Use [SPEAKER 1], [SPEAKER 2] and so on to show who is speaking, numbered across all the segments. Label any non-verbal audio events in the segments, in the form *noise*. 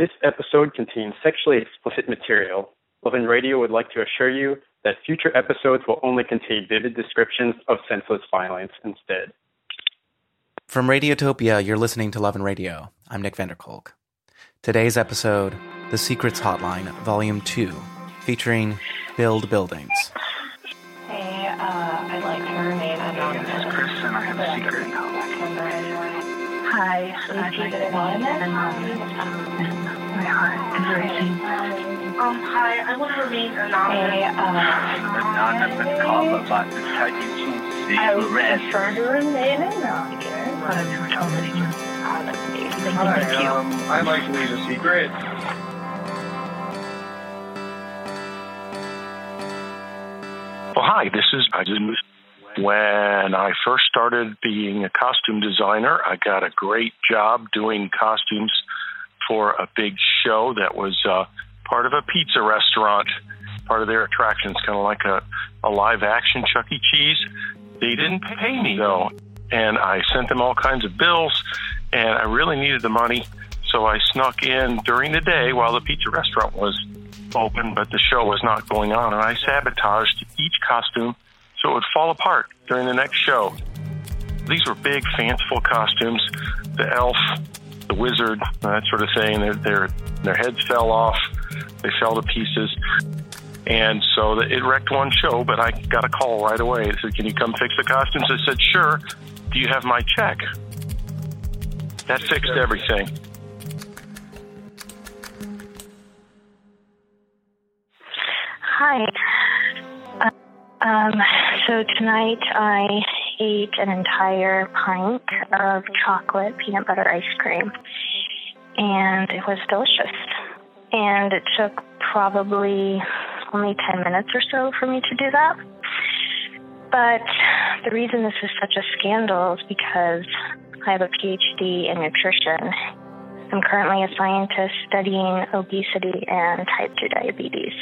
[SPEAKER 1] This episode contains sexually explicit material. Love and Radio would like to assure you that future episodes will only contain vivid descriptions of senseless violence instead.
[SPEAKER 2] From Radiotopia, you're listening to Love and Radio. I'm Nick van der Kolk. Today's episode, The Secrets Hotline, Volume 2, featuring Build Buildings.
[SPEAKER 3] Hey, uh, I'd like to remain anonymous.
[SPEAKER 4] This is Chris, and I have a secret.
[SPEAKER 3] Hi, I'd like to remain anonymous. My heart is racing.
[SPEAKER 5] Um, hi, I want to remain anonymous.
[SPEAKER 3] Hey, uh,
[SPEAKER 4] Anonymous caller bot detecting
[SPEAKER 5] I would prefer to remain anonymous.
[SPEAKER 3] but I've never told anyone. Honestly, thank you,
[SPEAKER 6] Hi, um, I'd like to leave a secret.
[SPEAKER 7] Well, hi, this is I just when I first started being a costume designer, I got a great job doing costumes for a big show that was uh, part of a pizza restaurant, part of their attractions, kind of like a, a live action Chuck E. Cheese. They didn't pay me though, and I sent them all kinds of bills, and I really needed the money, so I snuck in during the day while the pizza restaurant was open, but the show was not going on, and I sabotaged each costume so it would fall apart during the next show. These were big, fanciful costumes. The elf, the wizard, that sort of thing. Their their their heads fell off. They fell to pieces. And so it wrecked one show, but I got a call right away. It said, "Can you come fix the costumes?" I said, "Sure." Do you have my check? That fixed everything.
[SPEAKER 3] Hi. Uh, Um, so tonight I ate an entire pint of chocolate peanut butter ice cream, and it was delicious. And it took probably only 10 minutes or so for me to do that. But the reason this is such a scandal is because I have a PhD in nutrition. I'm currently a scientist studying obesity and type 2 diabetes.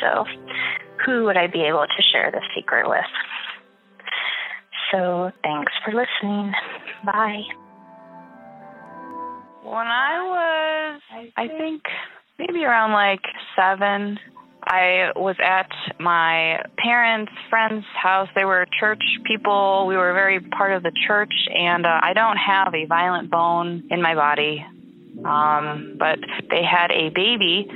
[SPEAKER 3] So, who would I be able to share this secret with? So, thanks for listening. Bye.
[SPEAKER 8] When I was, I think maybe around like seven, I was at my parents' friend's house. They were church people. We were very part of the church, and uh, I don't have a violent bone in my body. Um, but they had a baby,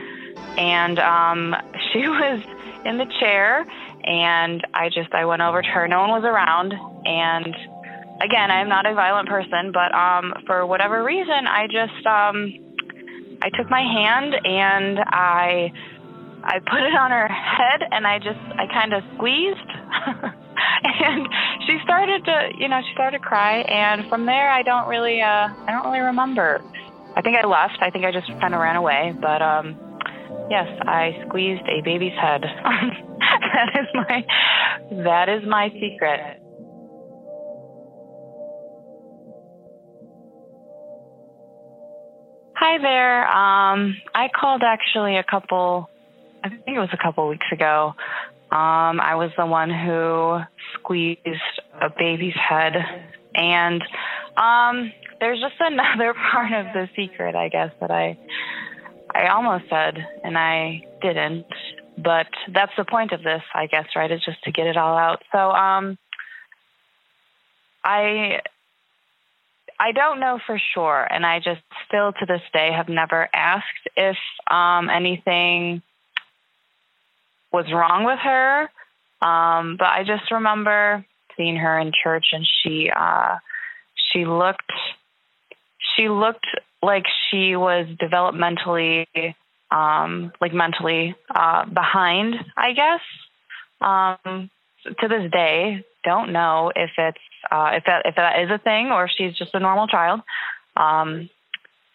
[SPEAKER 8] and um, *laughs* she was in the chair, and I just I went over to her. No one was around, and again, I'm not a violent person, but um, for whatever reason, I just um, I took my hand and I I put it on her head, and I just I kind of squeezed, *laughs* and she started to you know she started to cry, and from there I don't really uh, I don't really remember. I think I left. I think I just kind of ran away, but um, yes, I squeezed a baby's head. *laughs* *laughs* that is my that is my secret. Hi there. Um, I called actually a couple, I think it was a couple weeks ago. Um, I was the one who squeezed a baby's head. And um, there's just *laughs* another part of the secret, I guess, that I I almost said and I didn't. But that's the point of this, I guess, right? Is just to get it all out. So um, I I don't know for sure, and I just still to this day have never asked if um, anything was wrong with her. Um, but I just remember seeing her in church, and she uh, she looked she looked like she was developmentally um, like mentally uh, behind, I guess. Um, to this day, don't know if it's uh, if that if that is a thing or if she's just a normal child, um,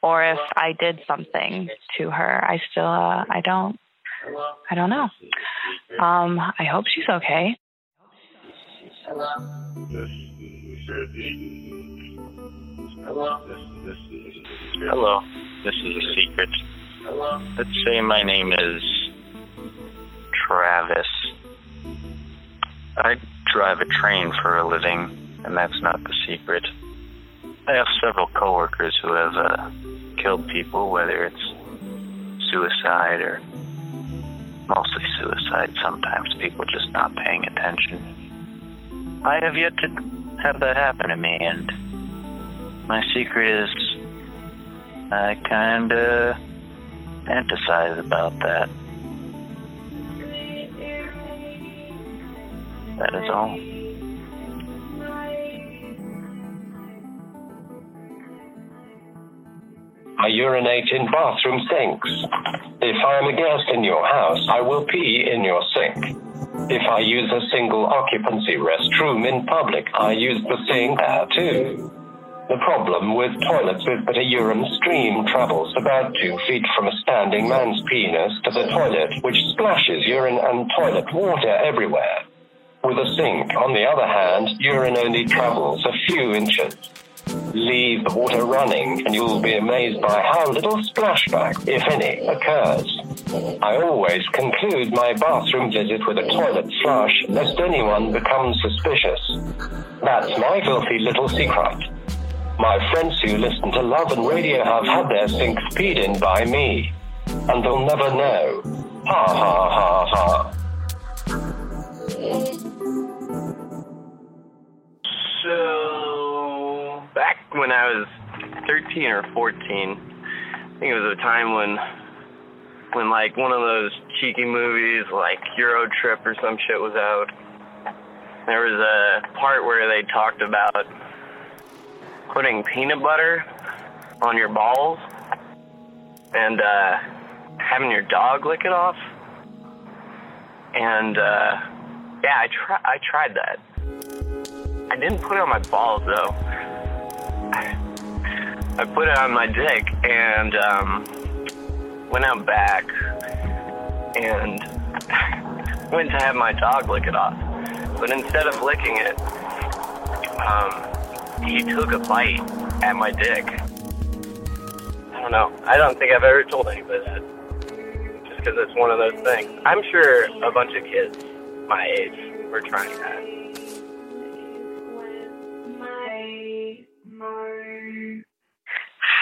[SPEAKER 8] or if I did something to her. I still uh, I don't I don't know. Um, I hope she's okay.
[SPEAKER 9] Hello, this is a secret. Let's say my name is Travis. I drive a train for a living, and that's not the secret. I have several coworkers who have uh, killed people, whether it's suicide or mostly suicide, sometimes people just not paying attention. I have yet to have that happen to me, and my secret is I kind of fantasize about that. That is all.
[SPEAKER 10] I urinate in bathroom sinks. If I am a guest in your house, I will pee in your sink. If I use a single occupancy restroom in public, I use the sink there too. The problem with toilets is that a urine stream travels about two feet from a standing man's penis to the toilet, which splashes urine and toilet water everywhere. With a sink, on the other hand, urine only travels a few inches. Leave the water running and you'll be amazed by how little splashback, if any, occurs. I always conclude my bathroom visit with a toilet flush lest anyone becomes suspicious. That's my filthy little secret. My friends who listen to Love and Radio have had their sinks peed in by me. And they'll never know. Ha ha ha ha.
[SPEAKER 11] So, back when I was 13 or 14, I think it was a time when, when like one of those cheeky movies like Euro Trip or some shit was out. There was a part where they talked about putting peanut butter on your balls and uh, having your dog lick it off. And uh, yeah, I try I tried that. I didn't put it on my balls though. I put it on my dick and um, went out back and went to have my dog lick it off. But instead of licking it, um, he took a bite at my dick. I don't know. I don't think I've ever told anybody that. Just because it's one of those things. I'm sure a bunch of kids my age were trying that.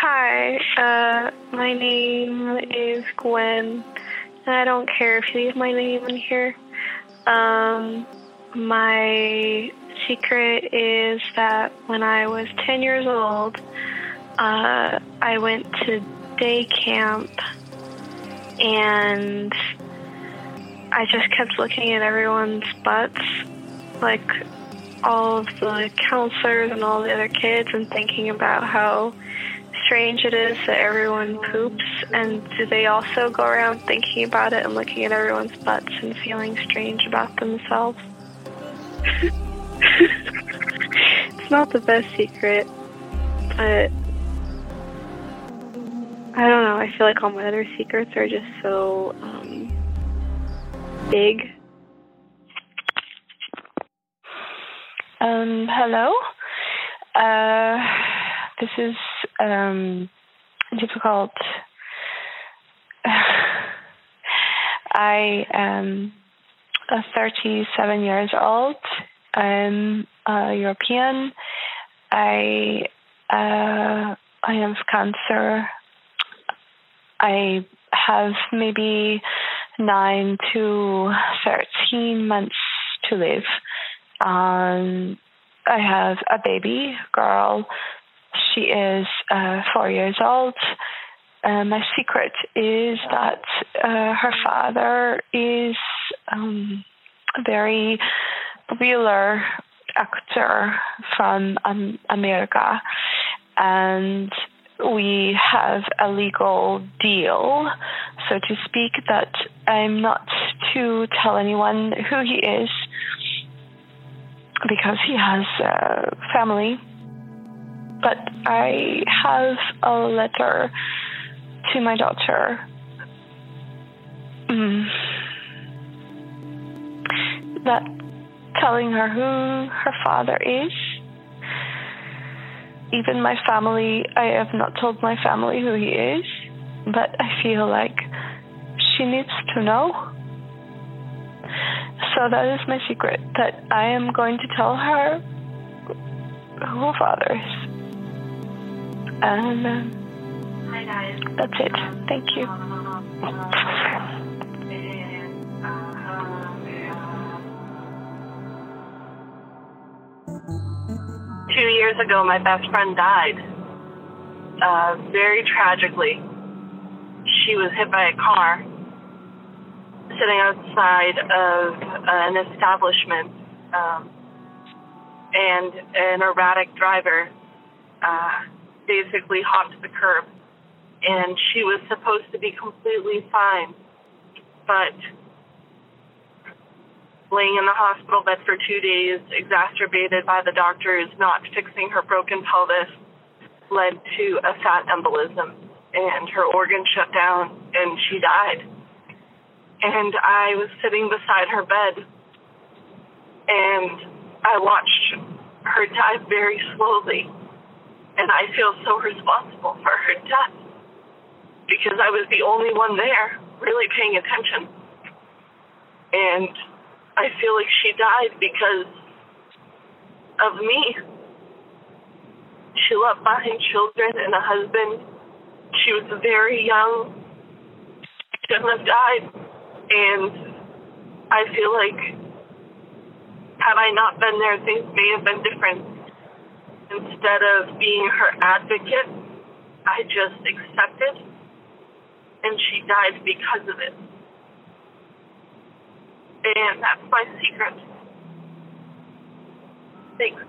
[SPEAKER 12] Hi, uh, my name is Gwen. I don't care if you leave my name in here. Um, my secret is that when I was 10 years old, uh, I went to day camp and I just kept looking at everyone's butts, like all of the counselors and all the other kids, and thinking about how strange it is that everyone poops. And do they also go around thinking about it and looking at everyone's butts and feeling strange about themselves? *laughs* *laughs* it's not the best secret, but I don't know. I feel like all my other secrets are just so um, big.
[SPEAKER 13] Um, hello. Uh, this is um, difficult. *sighs* I am uh, 37 years old. I'm uh, European. I uh, I have cancer. I have maybe nine to 13 months to live. Um, I have a baby girl. She is uh, four years old. Uh, my secret is that uh, her father is um, very popular actor from um, America, and we have a legal deal, so to speak, that I'm not to tell anyone who he is because he has a family. But I have a letter to my daughter. Mm. That telling her who her father is. Even my family, I have not told my family who he is, but I feel like she needs to know. So that is my secret that I am going to tell her who her father is. And uh, That's it. Thank you.
[SPEAKER 14] Years ago, my best friend died. Uh, very tragically. She was hit by a car sitting outside of an establishment, um, and an erratic driver uh, basically hopped the curb. And she was supposed to be completely fine, but laying in the hospital bed for two days, exacerbated by the doctors not fixing her broken pelvis, led to a fat embolism, and her organs shut down, and she died. And I was sitting beside her bed, and I watched her die very slowly, and I feel so responsible for her death because I was the only one there really paying attention. And I feel like she died because of me. She left behind children and a husband. She was very young. She shouldn't have died. And I feel like had I not been there, things may have been different. Instead of being her advocate, I just accepted, and she died because of it. And that's my secret. Thanks.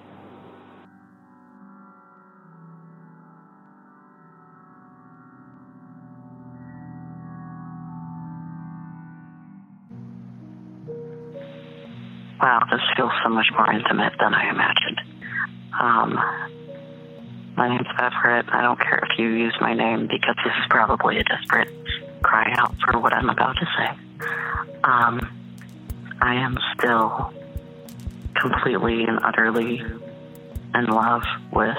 [SPEAKER 9] Wow, this feels so much more intimate than I imagined. Um, my name's Everett. I don't care if you use my name because this is probably a desperate cry out for what I'm about to say. Um, I am still completely and utterly in love with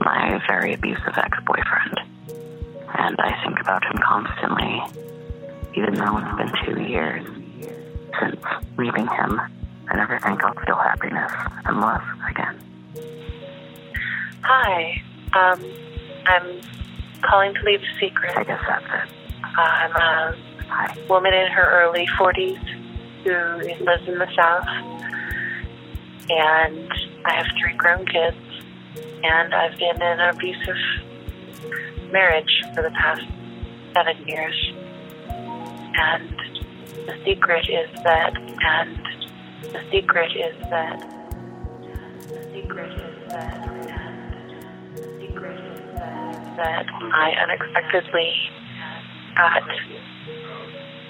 [SPEAKER 9] my very abusive ex boyfriend. And I think about him constantly, even though it's been two years since leaving him. I never think I'll feel happiness and love again.
[SPEAKER 15] Hi. Um, I'm calling to leave a secret.
[SPEAKER 9] I guess that's it.
[SPEAKER 15] Uh, I'm a woman in her early 40s who lives in the South. And I have three grown kids. And I've been in an abusive marriage for the past seven years. And the secret is that, and the secret is that, the secret is that, the secret is that, that I unexpectedly got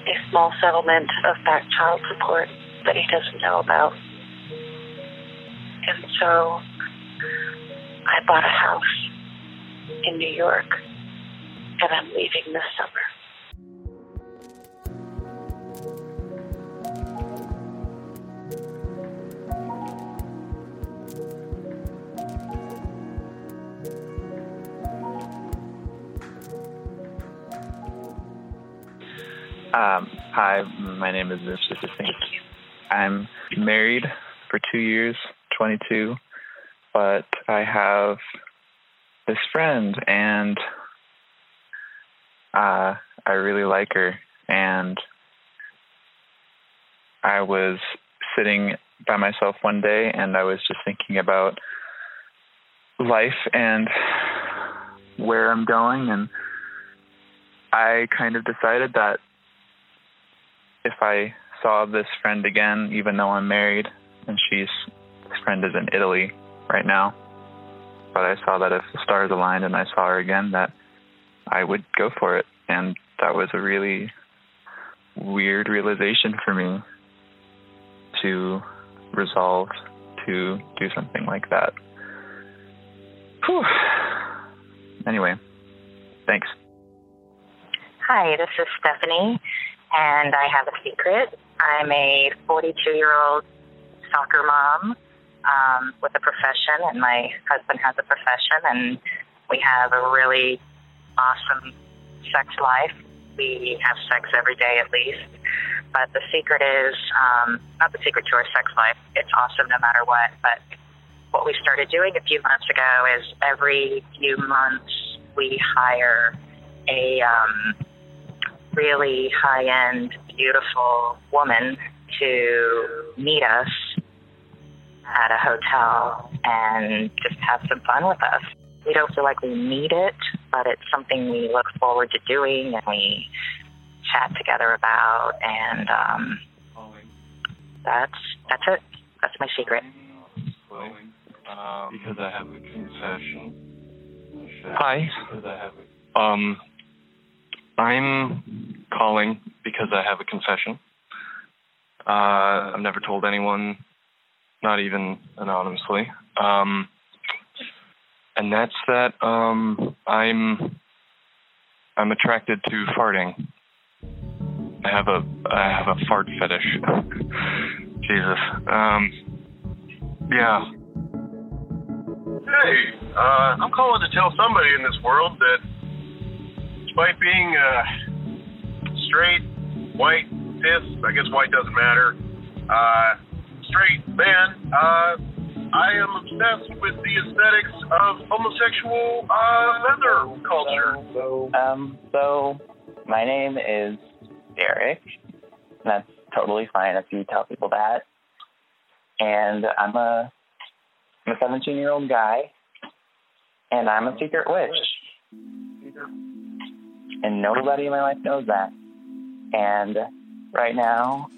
[SPEAKER 15] a small settlement of back child support that he doesn't know about. And so I bought a house in New York and I'm leaving this summer.
[SPEAKER 16] Um, hi, my name is Mr. I'm married for two years, 22, but I have this friend, and uh, I really like her. And I was sitting by myself one day, and I was just thinking about life and where I'm going, and I kind of decided that if I saw this friend again, even though I'm married and she's this friend is in Italy right now, but I saw that if the stars aligned and I saw her again, that I would go for it, and that was a really weird realization for me to resolve to do something like that. Whew. Anyway, thanks.
[SPEAKER 17] Hi, this is Stephanie, and I have a secret. I'm a 42 year old soccer mom um, with a profession, and my husband has a profession, and we have a really awesome sex life. We have sex every day at least. But the secret is um, not the secret to our sex life. It's awesome no matter what. But what we started doing a few months ago is every few months we hire a um, really high end, beautiful woman to meet us at a hotel and just have some fun with us. We don't feel like we need it, but it's something we look forward to doing and we chat together about and um, that's that's it. That's my secret.
[SPEAKER 18] Um, because I have a confession.
[SPEAKER 7] Hi.
[SPEAKER 18] Because I have a, um, I'm calling because I have a confession. Uh, I've never told anyone, not even anonymously. Um, and that's that um, I'm I'm attracted to farting. I have a I have a fart fetish. *laughs* Jesus. Um, yeah.
[SPEAKER 6] Hey, uh, I'm calling to tell somebody in this world that despite being uh, straight, white, cis, I guess white doesn't matter, uh, straight man, uh, I am obsessed with the aesthetics of homosexual uh, leather culture.
[SPEAKER 16] Um, so my name is Derek. That's totally fine if you tell people that. And I'm a I'm a 17 year old guy, and I'm a secret witch. And nobody in my life knows that. And right now,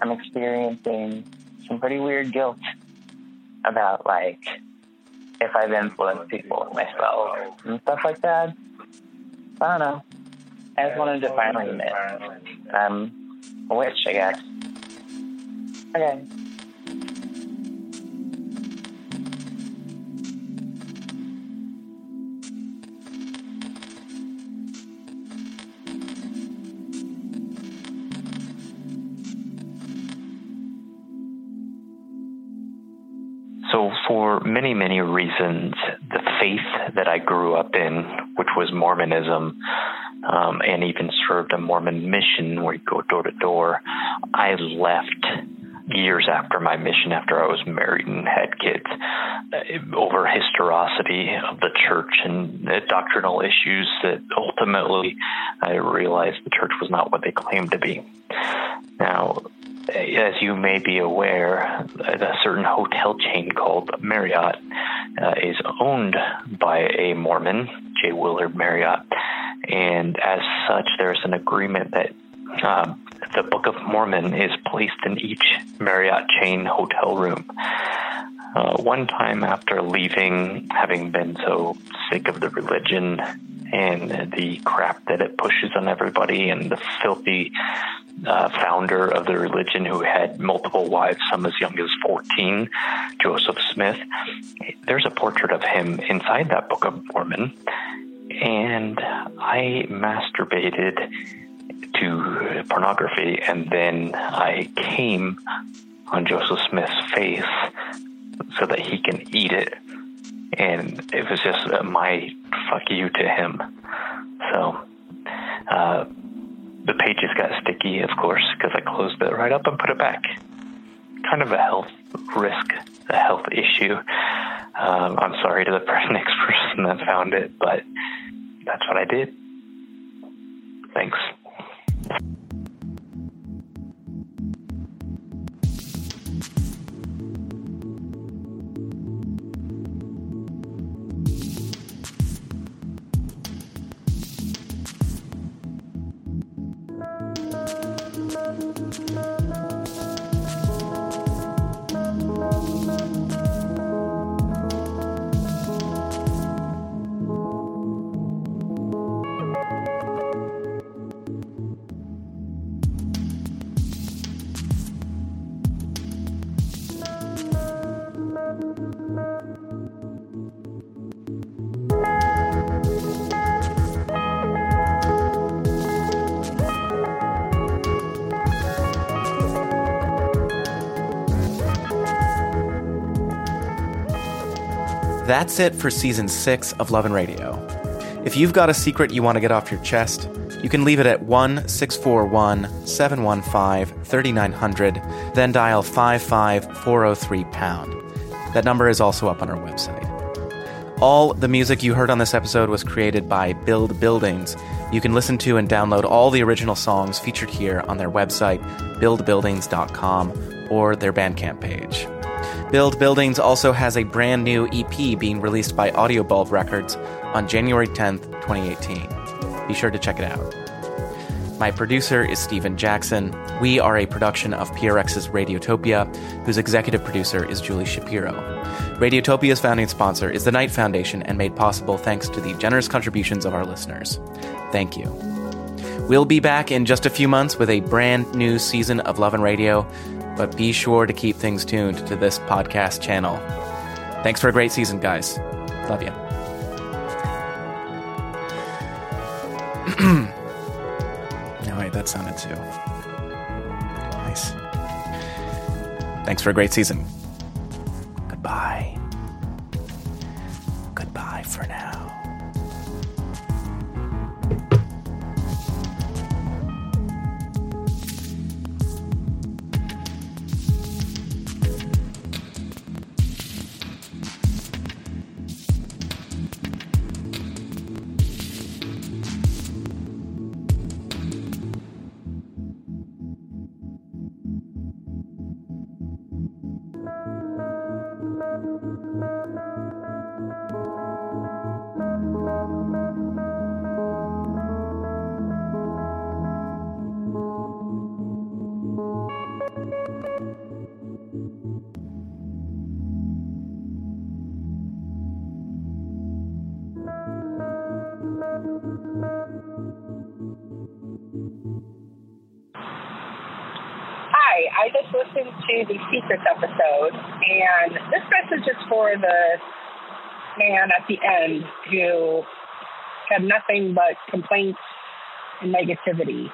[SPEAKER 16] I'm experiencing some pretty weird guilt about like if I've influenced people with my spells and stuff like that. I don't know. I just wanted to finally admit I'm a witch, I guess. Okay.
[SPEAKER 9] For many, many reasons, the faith that I grew up in, which was Mormonism, um, and even served a Mormon mission where you go door to door, I left years after my mission, after I was married and had kids, uh, over historicity of the church and doctrinal issues that ultimately I realized the church was not what they claimed to be. Now, as you may be aware, a certain hotel chain called Marriott uh, is owned by a Mormon, J. Willard Marriott, and as such, there's an agreement that uh, the Book of Mormon is placed in each Marriott chain hotel room. Uh, one time after leaving, having been so sick of the religion and the crap that it pushes on everybody and the filthy uh, founder of the religion who had multiple wives, some as young as 14, Joseph Smith. There's a portrait of him inside that Book of Mormon. And I masturbated to pornography and then I came on Joseph Smith's face so that he can eat it. And it was just my fuck you to him. So, uh, the pages got sticky, of course, because I closed it right up and put it back. Kind of a health risk, a health issue. Um, I'm sorry to the *laughs* next person that found it, but that's what I did. Thanks.
[SPEAKER 2] That's it for season six of Love and Radio. If you've got a secret you want to get off your chest, you can leave it at 1 641 715 3900, then dial 55403 pound. That number is also up on our website. All the music you heard on this episode was created by Build Buildings, You can listen to and download all the original songs featured here on their website, buildbuildings.com, or their Bandcamp page. Build Buildings also has a brand new EP being released by Audiobulb Records on January 10th, 2018. Be sure to check it out. My producer is Stephen Jackson. We are a production of PRX's Radiotopia, whose executive producer is Julie Shapiro. Radiotopia's founding sponsor is the Knight Foundation and made possible thanks to the generous contributions of our listeners. Thank you. We'll be back in just a few months with a brand new season of Love and Radio, but be sure to keep things tuned to this podcast channel. Thanks for a great season, guys. Love you. *clears throat* no, wait, that sounded too. Nice. Thanks for a great season.
[SPEAKER 19] Listened to the Secrets episode, and this message is for the man at the end who had nothing but complaints and negativity.